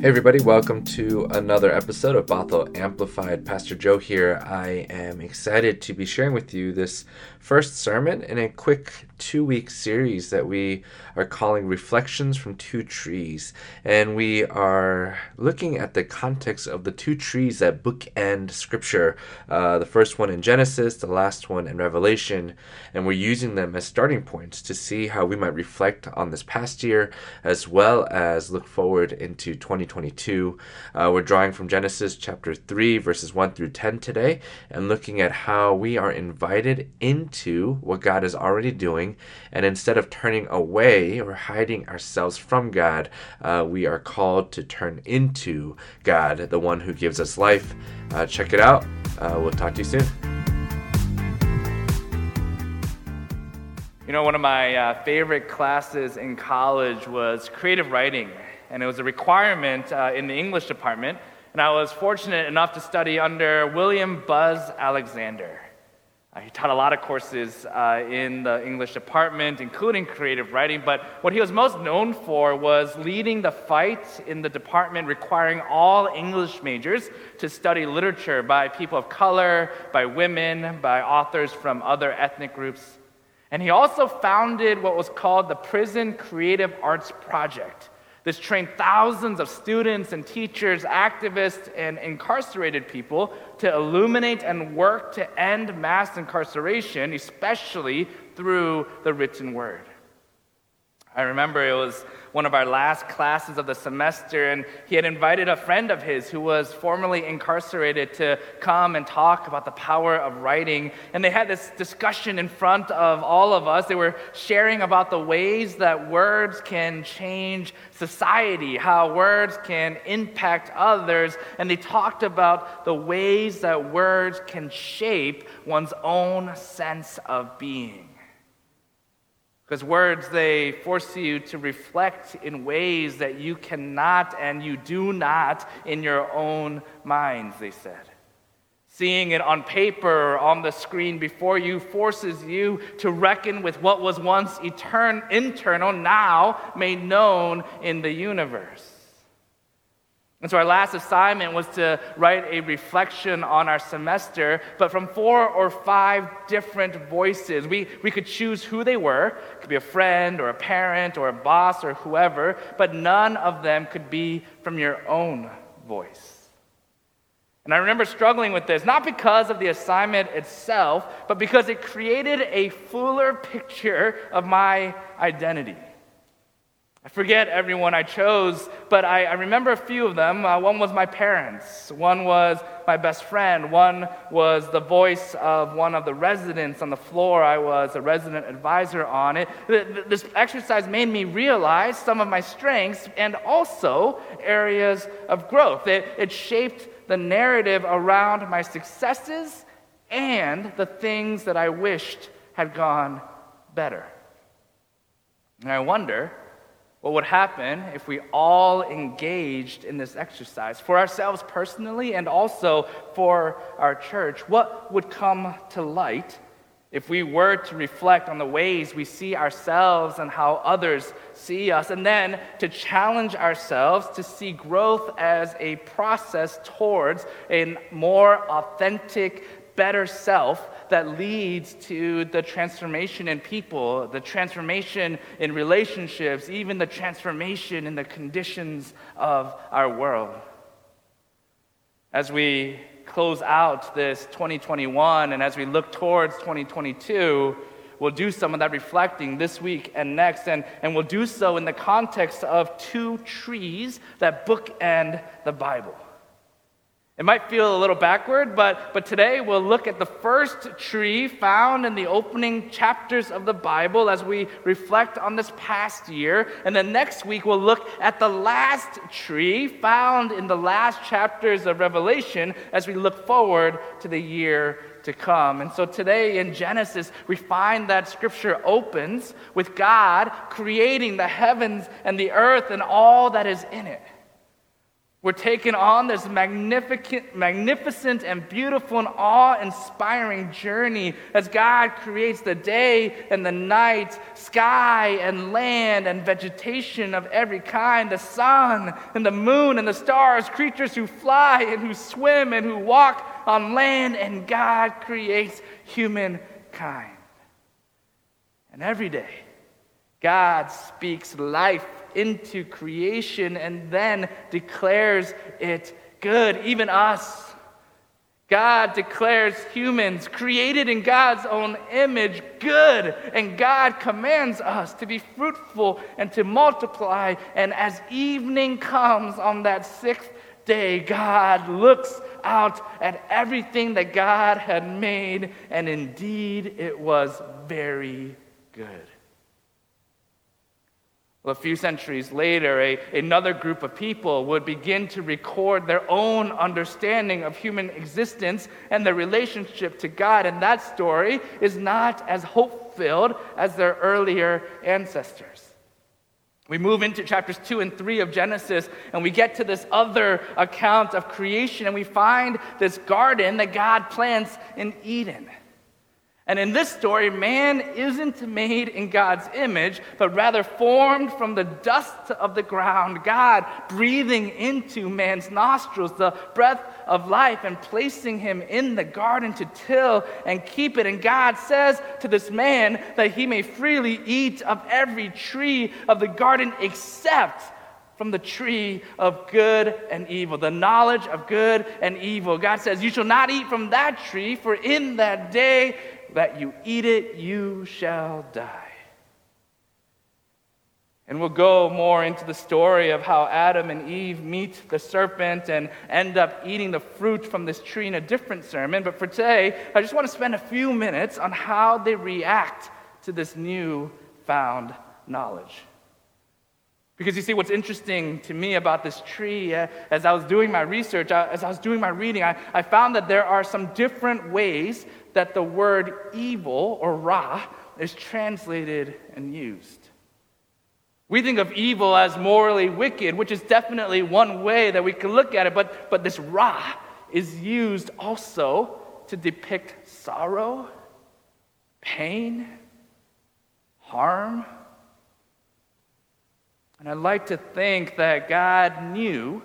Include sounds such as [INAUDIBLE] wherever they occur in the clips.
Hey, everybody, welcome to another episode of Bothell Amplified. Pastor Joe here. I am excited to be sharing with you this first sermon in a quick two week series that we are calling Reflections from Two Trees. And we are looking at the context of the two trees that bookend Scripture uh, the first one in Genesis, the last one in Revelation. And we're using them as starting points to see how we might reflect on this past year as well as look forward into 2022. Uh, we're drawing from Genesis chapter 3, verses 1 through 10 today, and looking at how we are invited into what God is already doing. And instead of turning away or hiding ourselves from God, uh, we are called to turn into God, the one who gives us life. Uh, check it out. Uh, we'll talk to you soon. You know, one of my uh, favorite classes in college was creative writing, and it was a requirement uh, in the English department. And I was fortunate enough to study under William Buzz Alexander. Uh, he taught a lot of courses uh, in the English department, including creative writing, but what he was most known for was leading the fight in the department requiring all English majors to study literature by people of color, by women, by authors from other ethnic groups. And he also founded what was called the Prison Creative Arts Project. This trained thousands of students and teachers, activists, and incarcerated people to illuminate and work to end mass incarceration, especially through the written word. I remember it was one of our last classes of the semester, and he had invited a friend of his who was formerly incarcerated to come and talk about the power of writing. And they had this discussion in front of all of us. They were sharing about the ways that words can change society, how words can impact others, and they talked about the ways that words can shape one's own sense of being. Because words, they force you to reflect in ways that you cannot and you do not in your own minds, they said. Seeing it on paper or on the screen before you forces you to reckon with what was once etern- internal, now made known in the universe. And so our last assignment was to write a reflection on our semester, but from four or five different voices. We, we could choose who they were. It could be a friend or a parent or a boss or whoever, but none of them could be from your own voice. And I remember struggling with this, not because of the assignment itself, but because it created a fuller picture of my identity. I forget everyone I chose, but I, I remember a few of them. Uh, one was my parents, one was my best friend, one was the voice of one of the residents on the floor I was a resident advisor on. It, this exercise made me realize some of my strengths and also areas of growth. It, it shaped the narrative around my successes and the things that I wished had gone better. And I wonder what would happen if we all engaged in this exercise for ourselves personally and also for our church? What would come to light if we were to reflect on the ways we see ourselves and how others see us, and then to challenge ourselves to see growth as a process towards a more authentic, better self that leads to the transformation in people, the transformation in relationships, even the transformation in the conditions of our world. As we close out this 2021 and as we look towards 2022, we'll do some of that reflecting this week and next, and, and we'll do so in the context of two trees that bookend the Bible. It might feel a little backward, but, but today we'll look at the first tree found in the opening chapters of the Bible as we reflect on this past year. And then next week we'll look at the last tree found in the last chapters of Revelation as we look forward to the year to come. And so today in Genesis, we find that scripture opens with God creating the heavens and the earth and all that is in it. We're taken on this magnificent, magnificent and beautiful and awe inspiring journey as God creates the day and the night, sky and land and vegetation of every kind, the sun and the moon and the stars, creatures who fly and who swim and who walk on land, and God creates humankind. And every day, God speaks life into creation and then declares it good. Even us. God declares humans created in God's own image good, and God commands us to be fruitful and to multiply. And as evening comes on that sixth day, God looks out at everything that God had made, and indeed it was very good. Well, a few centuries later, a, another group of people would begin to record their own understanding of human existence and their relationship to God. And that story is not as hope filled as their earlier ancestors. We move into chapters 2 and 3 of Genesis, and we get to this other account of creation, and we find this garden that God plants in Eden. And in this story, man isn't made in God's image, but rather formed from the dust of the ground. God breathing into man's nostrils the breath of life and placing him in the garden to till and keep it. And God says to this man that he may freely eat of every tree of the garden except from the tree of good and evil, the knowledge of good and evil. God says, You shall not eat from that tree, for in that day that you eat it, you shall die. And we'll go more into the story of how Adam and Eve meet the serpent and end up eating the fruit from this tree in a different sermon. But for today, I just want to spend a few minutes on how they react to this new found knowledge. Because you see, what's interesting to me about this tree, uh, as I was doing my research, uh, as I was doing my reading, I, I found that there are some different ways that the word evil or ra is translated and used. We think of evil as morally wicked, which is definitely one way that we can look at it, but, but this ra is used also to depict sorrow, pain, harm. And I'd like to think that God knew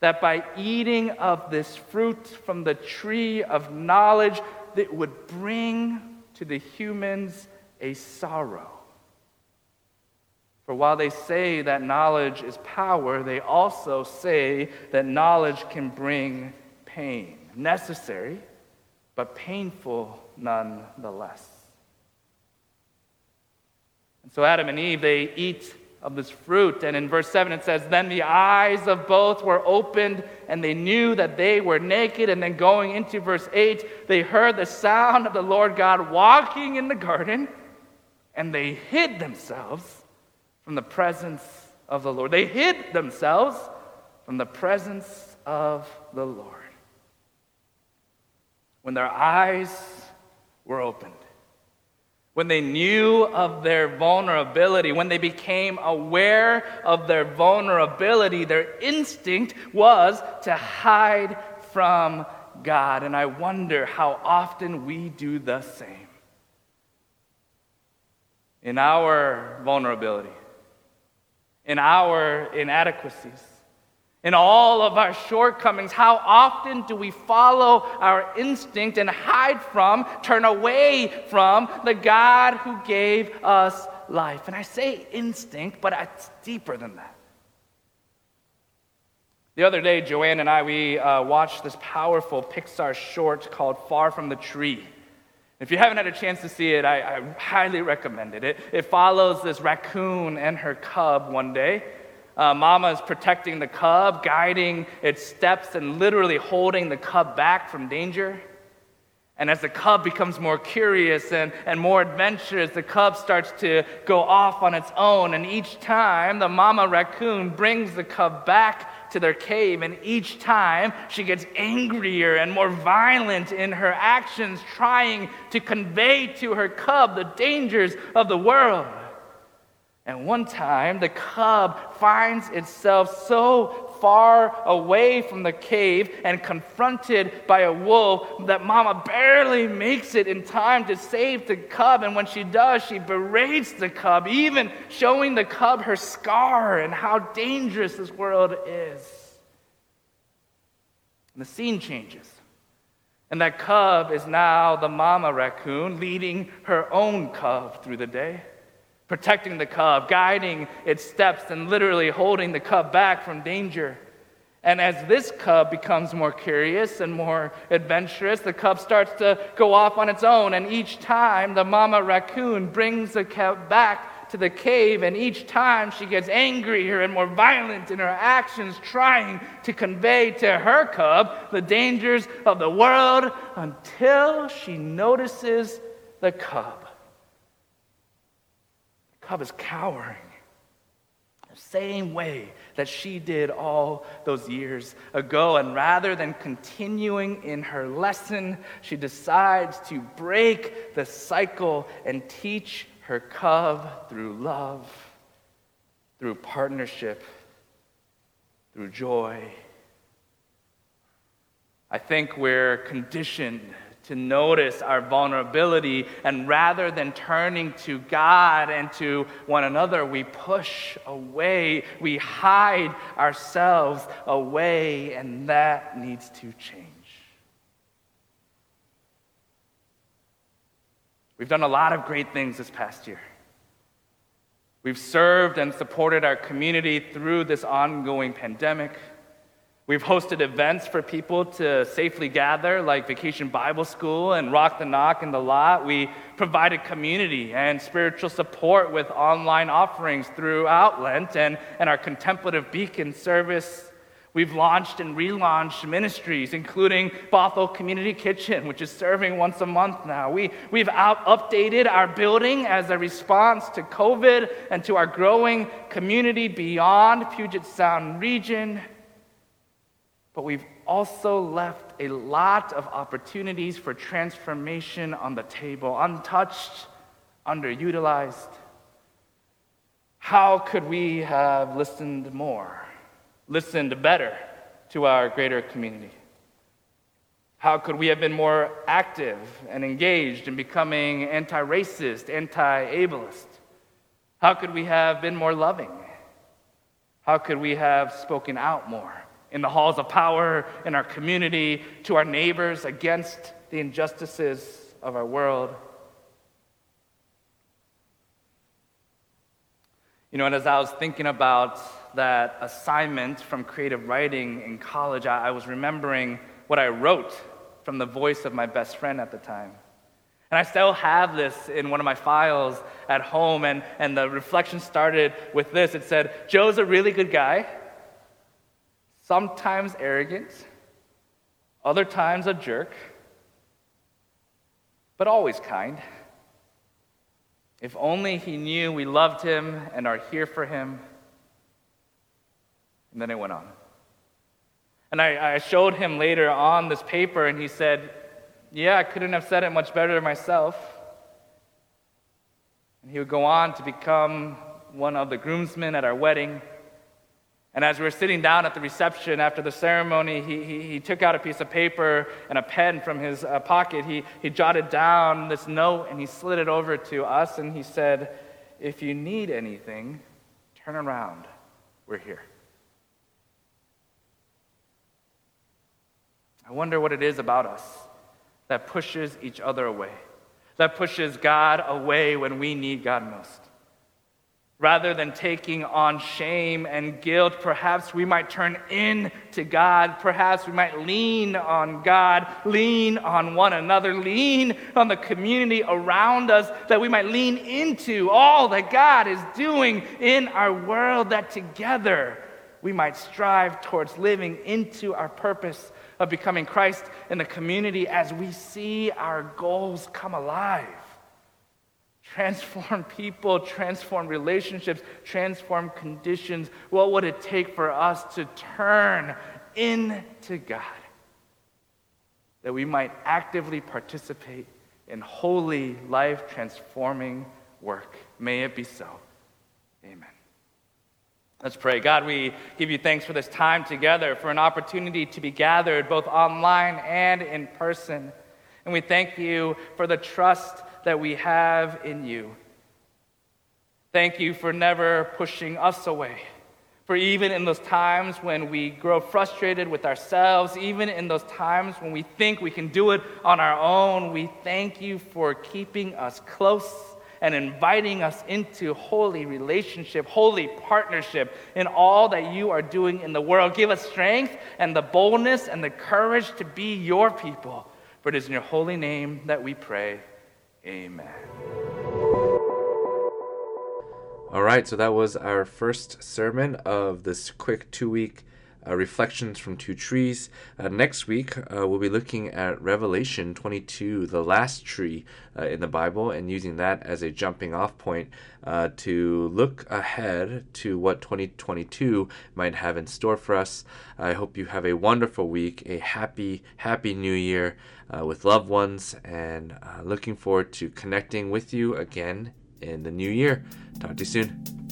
that by eating of this fruit from the tree of knowledge, that would bring to the humans a sorrow. For while they say that knowledge is power, they also say that knowledge can bring pain. Necessary, but painful nonetheless. And so Adam and Eve, they eat of this fruit. And in verse 7, it says, Then the eyes of both were opened, and they knew that they were naked. And then going into verse 8, they heard the sound of the Lord God walking in the garden, and they hid themselves from the presence of the Lord. They hid themselves from the presence of the Lord. When their eyes were opened, when they knew of their vulnerability, when they became aware of their vulnerability, their instinct was to hide from God. And I wonder how often we do the same. In our vulnerability, in our inadequacies, in all of our shortcomings, how often do we follow our instinct and hide from, turn away from the God who gave us life? And I say instinct, but it's deeper than that. The other day, Joanne and I, we uh, watched this powerful Pixar short called Far From the Tree. If you haven't had a chance to see it, I, I highly recommend it. it. It follows this raccoon and her cub one day uh, mama is protecting the cub, guiding its steps, and literally holding the cub back from danger. And as the cub becomes more curious and, and more adventurous, the cub starts to go off on its own. And each time, the mama raccoon brings the cub back to their cave. And each time, she gets angrier and more violent in her actions, trying to convey to her cub the dangers of the world. And one time, the cub finds itself so far away from the cave and confronted by a wolf that mama barely makes it in time to save the cub. And when she does, she berates the cub, even showing the cub her scar and how dangerous this world is. And the scene changes. And that cub is now the mama raccoon leading her own cub through the day protecting the cub, guiding its steps, and literally holding the cub back from danger. And as this cub becomes more curious and more adventurous, the cub starts to go off on its own. And each time, the mama raccoon brings the cub back to the cave, and each time she gets angrier and more violent in her actions, trying to convey to her cub the dangers of the world until she notices the cub Cub is cowering. The same way that she did all those years ago. And rather than continuing in her lesson, she decides to break the cycle and teach her cub through love, through partnership, through joy. I think we're conditioned to notice our vulnerability, and rather than turning to God and to one another, we push away, we hide ourselves away, and that needs to change. We've done a lot of great things this past year. We've served and supported our community through this ongoing pandemic. We've hosted events for people to safely gather, like Vacation Bible School and Rock the Knock in the Lot. We provided community and spiritual support with online offerings throughout Lent and, and our Contemplative Beacon service. We've launched and relaunched ministries, including Bothell Community Kitchen, which is serving once a month now. We, we've out, updated our building as a response to COVID and to our growing community beyond Puget Sound region but we've also left a lot of opportunities for transformation on the table, untouched, underutilized. How could we have listened more, listened better to our greater community? How could we have been more active and engaged in becoming anti racist, anti ableist? How could we have been more loving? How could we have spoken out more? In the halls of power, in our community, to our neighbors against the injustices of our world. You know, and as I was thinking about that assignment from creative writing in college, I, I was remembering what I wrote from the voice of my best friend at the time. And I still have this in one of my files at home, and, and the reflection started with this. It said, Joe's a really good guy sometimes arrogant, other times a jerk, but always kind. If only he knew we loved him and are here for him. And then it went on. And I, I, showed him later on this paper, and he said, Yeah, I couldn't have said it much better myself. And he would go on to become one of the groomsmen at our wedding. And as we were sitting down at the reception after the ceremony, he, he, he took out a piece of paper and a pen from his uh, pocket. He, he jotted down this note and he slid it over to us and he said, If you need anything, turn around. We're here. I wonder what it is about us that pushes each other away, that pushes God away when we need God most. Rather than taking on shame and guilt, perhaps we might turn in to God. Perhaps we might lean on God, lean on one another, lean on the community around us, that we might lean into all that God is doing in our world, that together we might strive towards living into our purpose of becoming Christ in the community as we see our goals come alive transform [LAUGHS] people, transform relationships, transform conditions. What would it take for us to turn into God? That we might actively participate in holy, life transforming work. May it be so. Amen. Let's pray. God, we give you thanks for this time together, for an opportunity to be gathered both online and in person. And we thank you for the trust that we have in you. Thank you for never pushing us away. For even in those times when we grow frustrated with ourselves, even in those times when we think we can do it on our own, we thank you for keeping us close and inviting us into holy relationship, holy partnership in all that you are doing in the world. Give us strength and the boldness and the courage to be your people. For it is in your holy name that we pray. Amen. All right, so that was our first sermon of this quick two week reflections from two trees. Uh, next week, uh, we'll be looking at Revelation 22, the last tree uh, in the Bible, and using that as a jumping off point uh, to look ahead to what 2022 might have in store for us. I hope you have a wonderful week, a happy, happy new year uh, with loved ones, and looking forward to connecting with you again in the new year. Talk to you soon.